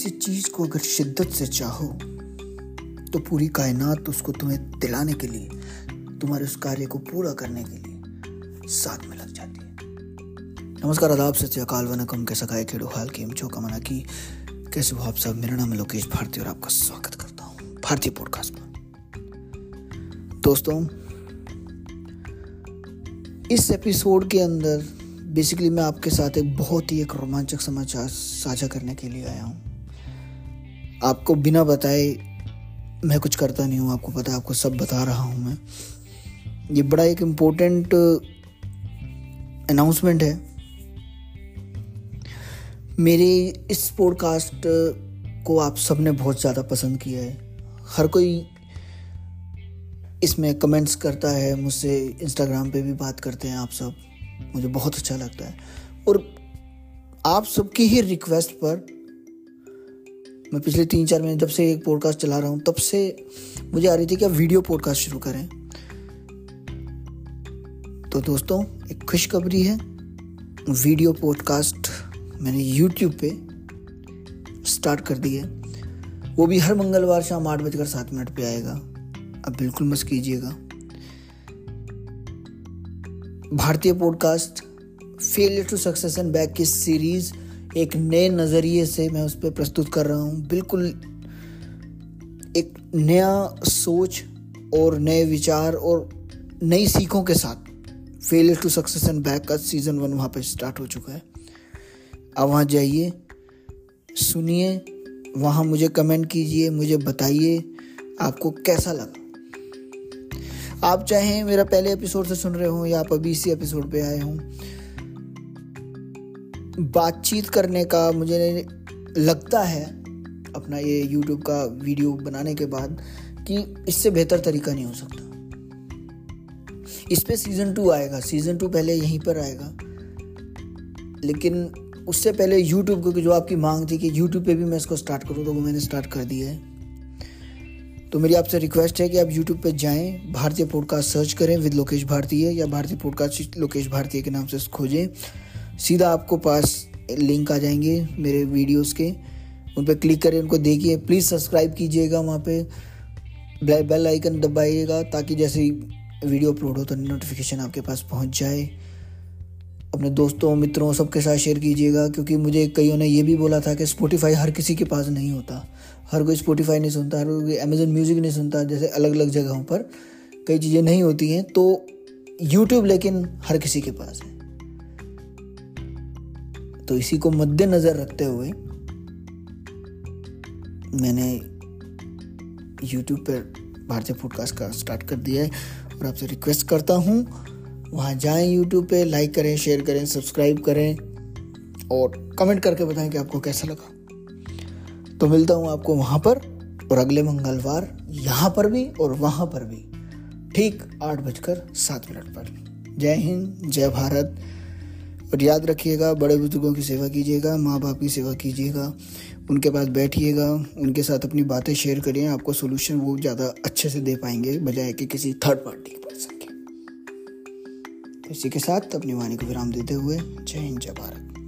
किसी चीज़ को अगर शिद्दत से चाहो तो पूरी कायनात उसको तुम्हें दिलाने के लिए, तुम्हारे उस कार्य को पूरा करने के लिए साथ में लग जाती है। नमस्कार, आदाब सत्य अकाल, वनकम, कैसा खाए खेड़ो हाल की चो कमना की, कैसे हो आप सब? मेरा नाम लोकेश भारती और आपका स्वागत करता हूँ भारतीय पॉडकास्ट में दोस्तों, इस एपिसोड के अंदर बेसिकली मैं आपके साथ एक बहुत ही एक रोमांचक समाचार साझा करने के लिए आया हूँ। आपको बिना बताए मैं कुछ करता नहीं हूँ, आपको पता है, आपको सब बता रहा हूँ मैं। ये बड़ा एक इम्पोर्टेंट अनाउंसमेंट है। मेरे इस पॉडकास्ट को आप सबने बहुत ज़्यादा पसंद किया है। हर कोई इसमें कमेंट्स करता है, मुझसे इंस्टाग्राम पे भी बात करते हैं आप सब। मुझे बहुत अच्छा लगता है। और आप सबकी ही रिक्वेस्ट पर मैं पिछले तीन चार महीने जब से एक पॉडकास्ट चला रहा हूँ, तब से मुझे आ रही थी कि आप वीडियो पॉडकास्ट शुरू करें। तो दोस्तों, एक खुशखबरी है। वीडियो पॉडकास्ट मैंने यूट्यूब पे स्टार्ट कर दी है। वो भी हर मंगलवार शाम आठ बजकर सात मिनट पे आएगा। अब बिल्कुल मत कीजिएगा। Bhartiya podcast failure to success and back की सीरीज़ एक नए नज़रिए से मैं उस पर प्रस्तुत कर रहा हूँ। बिल्कुल एक नया सोच और नए विचार और नई सीखों के साथ failure to success and back का सीज़न वन वहाँ पर स्टार्ट हो चुका है। अब वहाँ जाइए, सुनिए, वहाँ मुझे कमेंट कीजिए, मुझे बताइए आपको कैसा लगा। आप चाहें मेरा पहले एपिसोड से सुन रहे हो या आप अभी इसी एपिसोड पे आए हों बातचीत करने का मुझे लगता है अपना ये यूट्यूब का वीडियो बनाने के बाद कि इससे बेहतर तरीका नहीं हो सकता। इस पर सीज़न टू आएगा। सीज़न टू पहले यहीं पर आएगा। लेकिन उससे पहले यूट्यूब क्योंकि जो आपकी मांग थी कि यूट्यूब पे भी मैं इसको स्टार्ट करूँ तो वो मैंने स्टार्ट कर दिया है। तो मेरी आपसे रिक्वेस्ट है कि आप यूट्यूब पे जाएँ, भारतीय पॉडकास्ट सर्च करें विद लोकेश भारतीय या भारतीय पॉडकास्ट लोकेश भारतीय के नाम से खोजें। सीधा आपको पास लिंक आ जाएँगे मेरे वीडियोस के। उन पर क्लिक करें, उनको देखिए। प्लीज़ सब्सक्राइब कीजिएगा वहाँ पे। बेल आइकन दबाइएगा ताकि जैसे ही वीडियो अपलोड हो तो नोटिफिकेशन आपके पास पहुँच जाए। अपने दोस्तों, मित्रों सबके साथ शेयर कीजिएगा क्योंकि मुझे कईयों ने ये भी बोला था कि स्पोटिफाई हर किसी के पास नहीं होता। हर कोई स्पोटिफाई नहीं सुनता, हर कोई अमेजन म्यूज़िक नहीं सुनता, जैसे अलग अलग जगहों पर कई चीज़ें नहीं होती हैं तो यूट्यूब लेकिन हर किसी के पास है। तो इसी को मद्देनज़र रखते हुए मैंने यूट्यूब पर भारतीय पॉडकास्ट का स्टार्ट कर दिया है और आपसे रिक्वेस्ट करता हूँ, वहाँ जाएँ यूट्यूब पे लाइक करें शेयर करें सब्सक्राइब करें और कमेंट करके बताएँ कि आपको कैसा लगा। तो मिलता हूँ आपको वहाँ पर और अगले मंगलवार यहाँ पर भी और वहाँ पर भी। ठीक आठ बजकर सात मिनट पर। जय हिंद, जय भारत। और याद रखिएगा, बड़े बुज़ुर्गों की सेवा कीजिएगा माँ बाप की सेवा कीजिएगा, उनके पास बैठिएगा, उनके साथ अपनी बातें शेयर करिए, आपको सोल्यूशन वो ज़्यादा अच्छे से दे पाएँगे, बजाय कि किसी थर्ड पार्टी के के इसी के साथ अपनी वाणी को विराम देते हुए, जय हिंद, जय भारत।